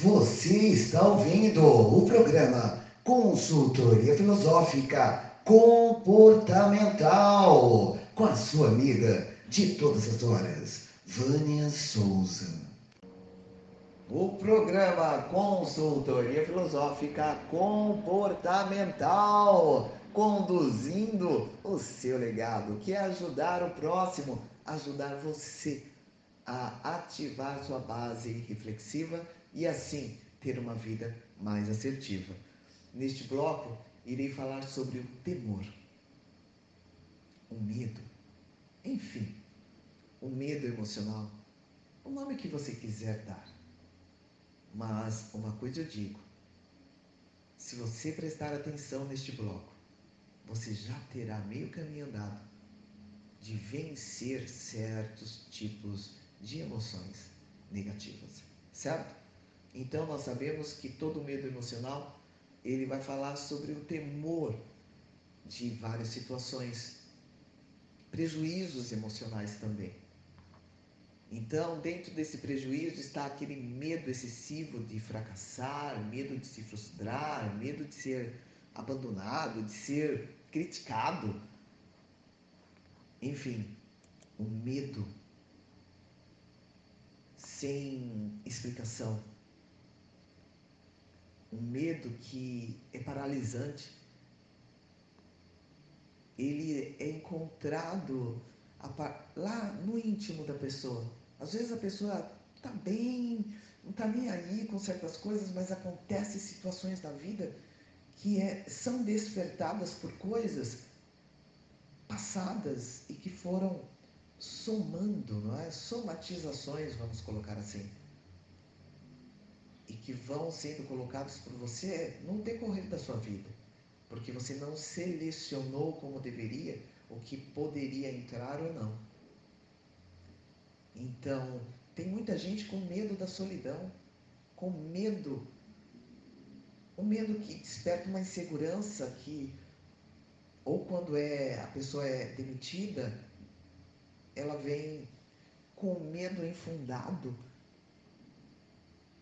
Você está ouvindo o programa Consultoria Filosófica Comportamental com a sua amiga de todas as horas, Vânia Souza. O programa Consultoria Filosófica Comportamental, conduzindo o seu legado, que é ajudar o próximo, ajudar você a ativar sua base reflexiva e assim ter uma vida mais assertiva. Neste bloco, irei falar sobre o temor, o medo, enfim, o medo emocional, o nome que você quiser dar. Mas uma coisa eu digo: se você prestar atenção neste bloco, você já terá meio caminho andado de vencer certos tipos de emoções negativas, certo? Então nós sabemos que todo medo emocional ele vai falar sobre o temor de várias situações, prejuízos emocionais também. Então, dentro desse prejuízo está aquele medo excessivo de fracassar, medo de se frustrar, medo de ser abandonado, de ser criticado. Enfim, o medo sem explicação. Um medo que é paralisante. Ele é encontrado lá no íntimo da pessoa. Às vezes a pessoa está bem, não está nem aí com certas coisas, mas acontecem situações da vida que é, são despertadas por coisas passadas e que foram somando, não é? Somatizações, vamos colocar assim. E que vão sendo colocados por você no decorrer da sua vida. Porque você não selecionou como deveria o que poderia entrar ou não. Então, tem muita gente com medo da solidão, com medo, um medo que desperta uma insegurança que, ou quando é, a pessoa é demitida, ela vem com medo infundado.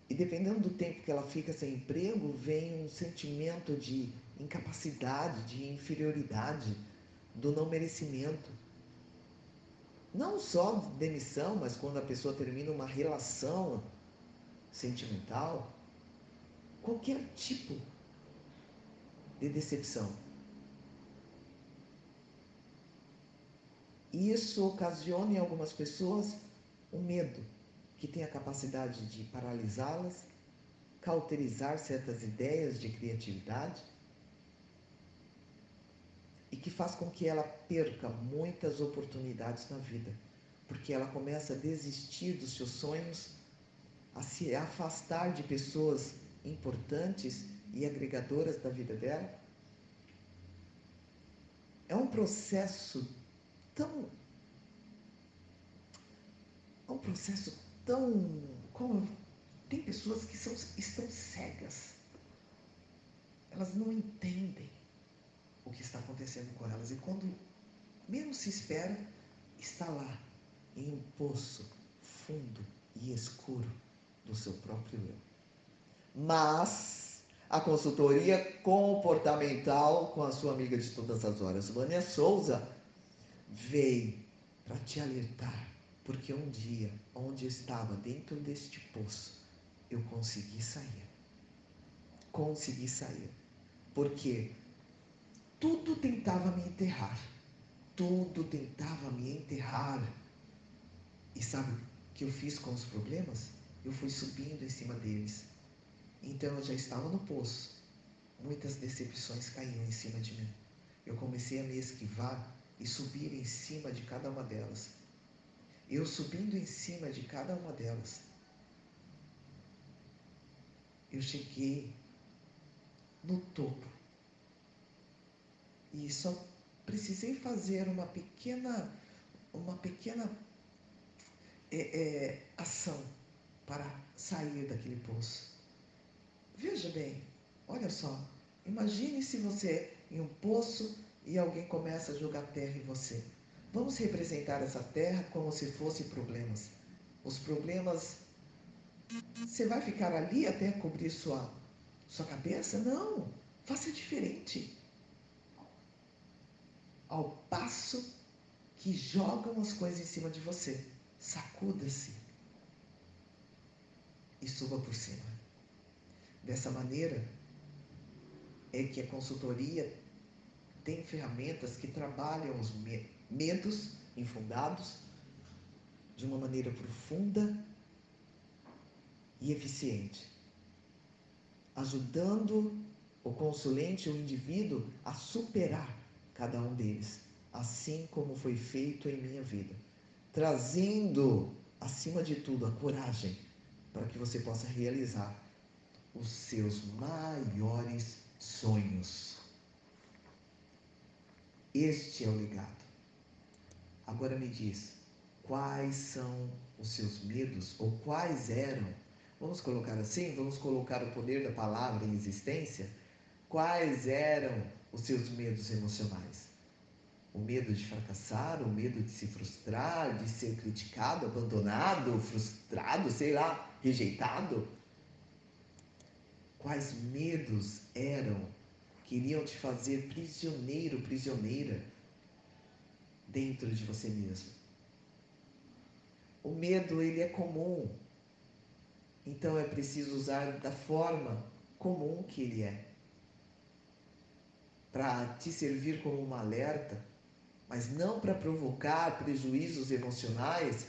E dependendo do tempo que ela fica sem emprego, vem um sentimento de incapacidade, de inferioridade, do não merecimento. Não só de demissão, mas quando a pessoa termina uma relação sentimental, qualquer tipo de decepção. E isso ocasiona em algumas pessoas o medo, que tem a capacidade de paralisá-las, cauterizar certas ideias de criatividade e que faz com que ela perca muitas oportunidades na vida, porque ela começa a desistir dos seus sonhos, a se afastar de pessoas importantes e agregadoras da vida dela. É um processo tão. É um processo tão. Como tem pessoas que são, estão cegas. Elas não entendem o que está acontecendo com elas. E quando menos se espera, está lá, em um poço fundo e escuro do seu próprio eu. Mas a consultoria comportamental com a sua amiga de todas as horas, Vânia Souza, veio para te alertar, porque um dia, onde estava dentro deste poço, eu consegui sair. Consegui sair. Porque tudo tentava me enterrar. Tudo tentava me enterrar. E sabe o que eu fiz com os problemas? Eu fui subindo em cima deles. Então eu já estava no poço. Muitas decepções caíam em cima de mim. Eu comecei a me esquivar e subir em cima de cada uma delas. Eu subindo em cima de cada uma delas, eu cheguei no topo. E só precisei fazer uma pequena, uma pequena é, é, ação para sair daquele poço. Veja bem, olha só, imagine se você em um poço e alguém começa a jogar terra em você. Vamos representar essa terra como se fossem problemas. Os problemas você vai ficar ali até cobrir sua, sua cabeça? Não, faça diferente. Ao passo que jogam as coisas em cima de você, sacuda-se e suba por cima. Dessa maneira é que a consultoria tem ferramentas que trabalham os medos infundados de uma maneira profunda e eficiente, ajudando o consulente, o indivíduo, a superar cada um deles, assim como foi feito em minha vida, trazendo, acima de tudo, a coragem para que você possa realizar os seus maiores sonhos. Este é o legado. Agora me diz, quais são os seus medos ou quais eram? Vamos colocar assim? Vamos colocar o poder da palavra em existência? Quais eram os seus medos emocionais? O medo de fracassar, o medo de se frustrar, de ser criticado, abandonado, frustrado, sei lá, rejeitado? Quais medos eram que iriam te fazer prisioneiro, prisioneira dentro de você mesmo? O medo, ele é comum. Então é preciso usar da forma comum que ele é. Para te servir como um alerta, mas não para provocar prejuízos emocionais,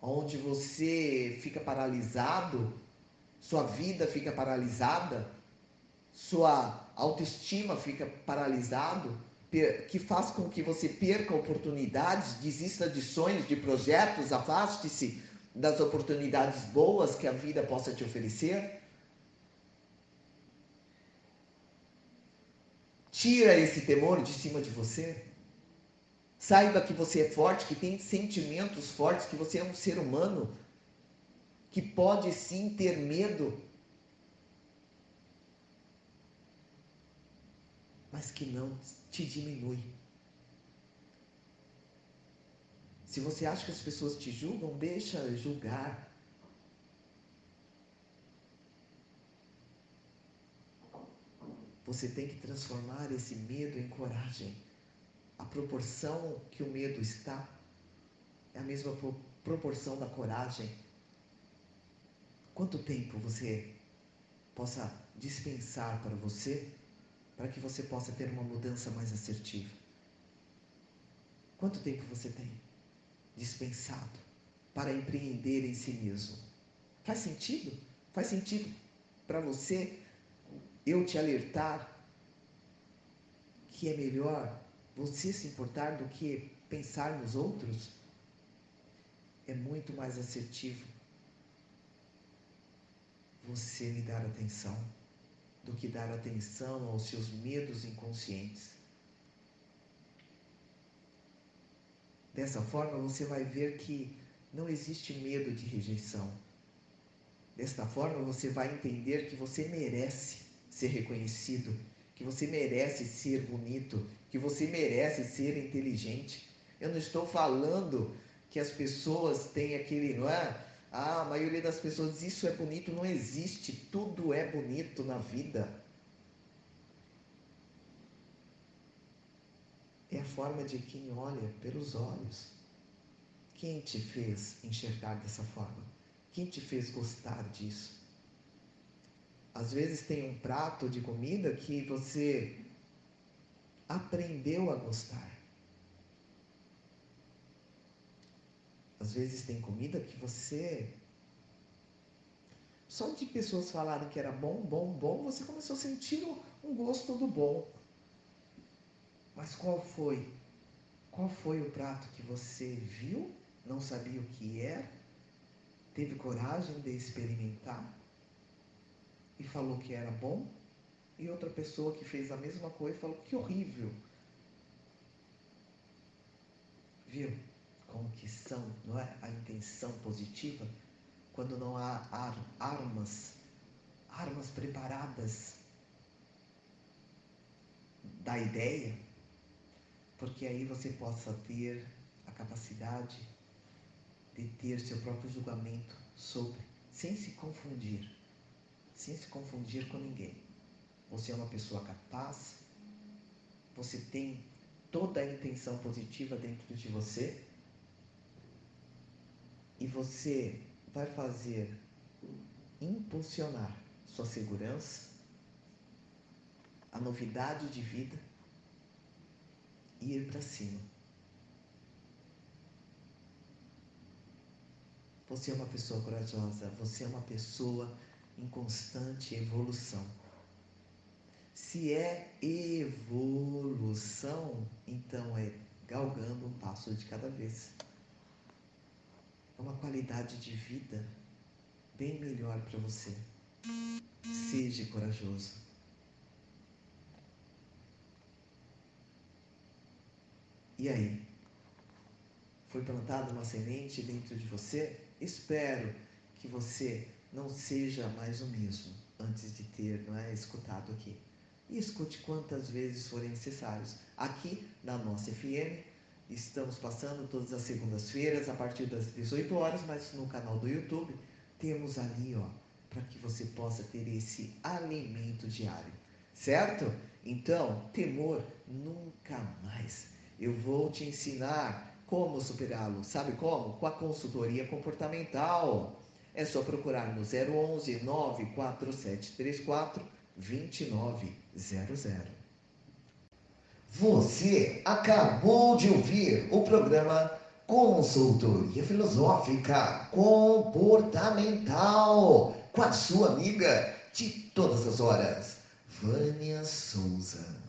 onde você fica paralisado, sua vida fica paralisada, sua autoestima fica paralisado, que faz com que você perca oportunidades, desista de sonhos, de projetos, afaste-se das oportunidades boas que a vida possa te oferecer? Tira esse temor de cima de você. Saiba que você é forte, que tem sentimentos fortes, que você é um ser humano, que pode sim ter medo, mas que não te diminui. Se você acha que as pessoas te julgam, deixa julgar. Você tem que transformar esse medo em coragem. A proporção que o medo está é a mesma proporção da coragem. Quanto tempo você possa dispensar para você para que você possa ter uma mudança mais assertiva? Quanto tempo você tem dispensado para empreender em si mesmo? Faz sentido? Faz sentido para você eu te alertar que é melhor você se importar do que pensar nos outros? É muito mais assertivo você me dar atenção do que dar atenção aos seus medos inconscientes. Dessa forma, você vai ver que não existe medo de rejeição. Desta forma, você vai entender que você merece ser reconhecido, que você merece ser bonito, que você merece ser inteligente. Eu não estou falando que as pessoas têm aquele, não é? Ah, a maioria das pessoas diz isso é bonito, não existe. Tudo é bonito na vida. É a forma de quem olha pelos olhos. Quem te fez enxergar dessa forma? Quem te fez gostar disso? Às vezes tem um prato de comida que você aprendeu a gostar. Às vezes tem comida que você. Só de pessoas falarem que era bom, bom, bom, você começou a sentir um gosto do bom. Mas qual foi? Qual foi o prato que você viu, não sabia o que era, teve coragem de experimentar e falou que era bom? E outra pessoa que fez a mesma coisa falou que horrível. Viu? Com que são, não é? A intenção positiva, quando não há ar, armas, armas preparadas da ideia, porque aí você possa ter a capacidade de ter seu próprio julgamento sobre sem se confundir, sem se confundir com ninguém. Você é uma pessoa capaz, você tem toda a intenção positiva dentro de você e você vai fazer impulsionar sua segurança, a novidade de vida e ir para cima. Você é uma pessoa corajosa, você é uma pessoa em constante evolução. Se é evolução, então é galgando um passo de cada vez. É uma qualidade de vida bem melhor para você. Seja corajoso. E aí? Foi plantada uma semente dentro de você? Espero que você não seja mais o mesmo antes de ter não é, escutado aqui. E escute quantas vezes forem necessários. Aqui na nossa FM, estamos passando todas as segundas-feiras a partir das 18 horas, mas no canal do YouTube temos ali, ó, para que você possa ter esse alimento diário, certo? Então, temor nunca mais. Eu vou te ensinar como superá-lo. Sabe como? Com a consultoria comportamental. É só procurar no 011 94734 2900. Você acabou de ouvir o programa Consultoria Filosófica Comportamental com a sua amiga de todas as horas, Vânia Souza.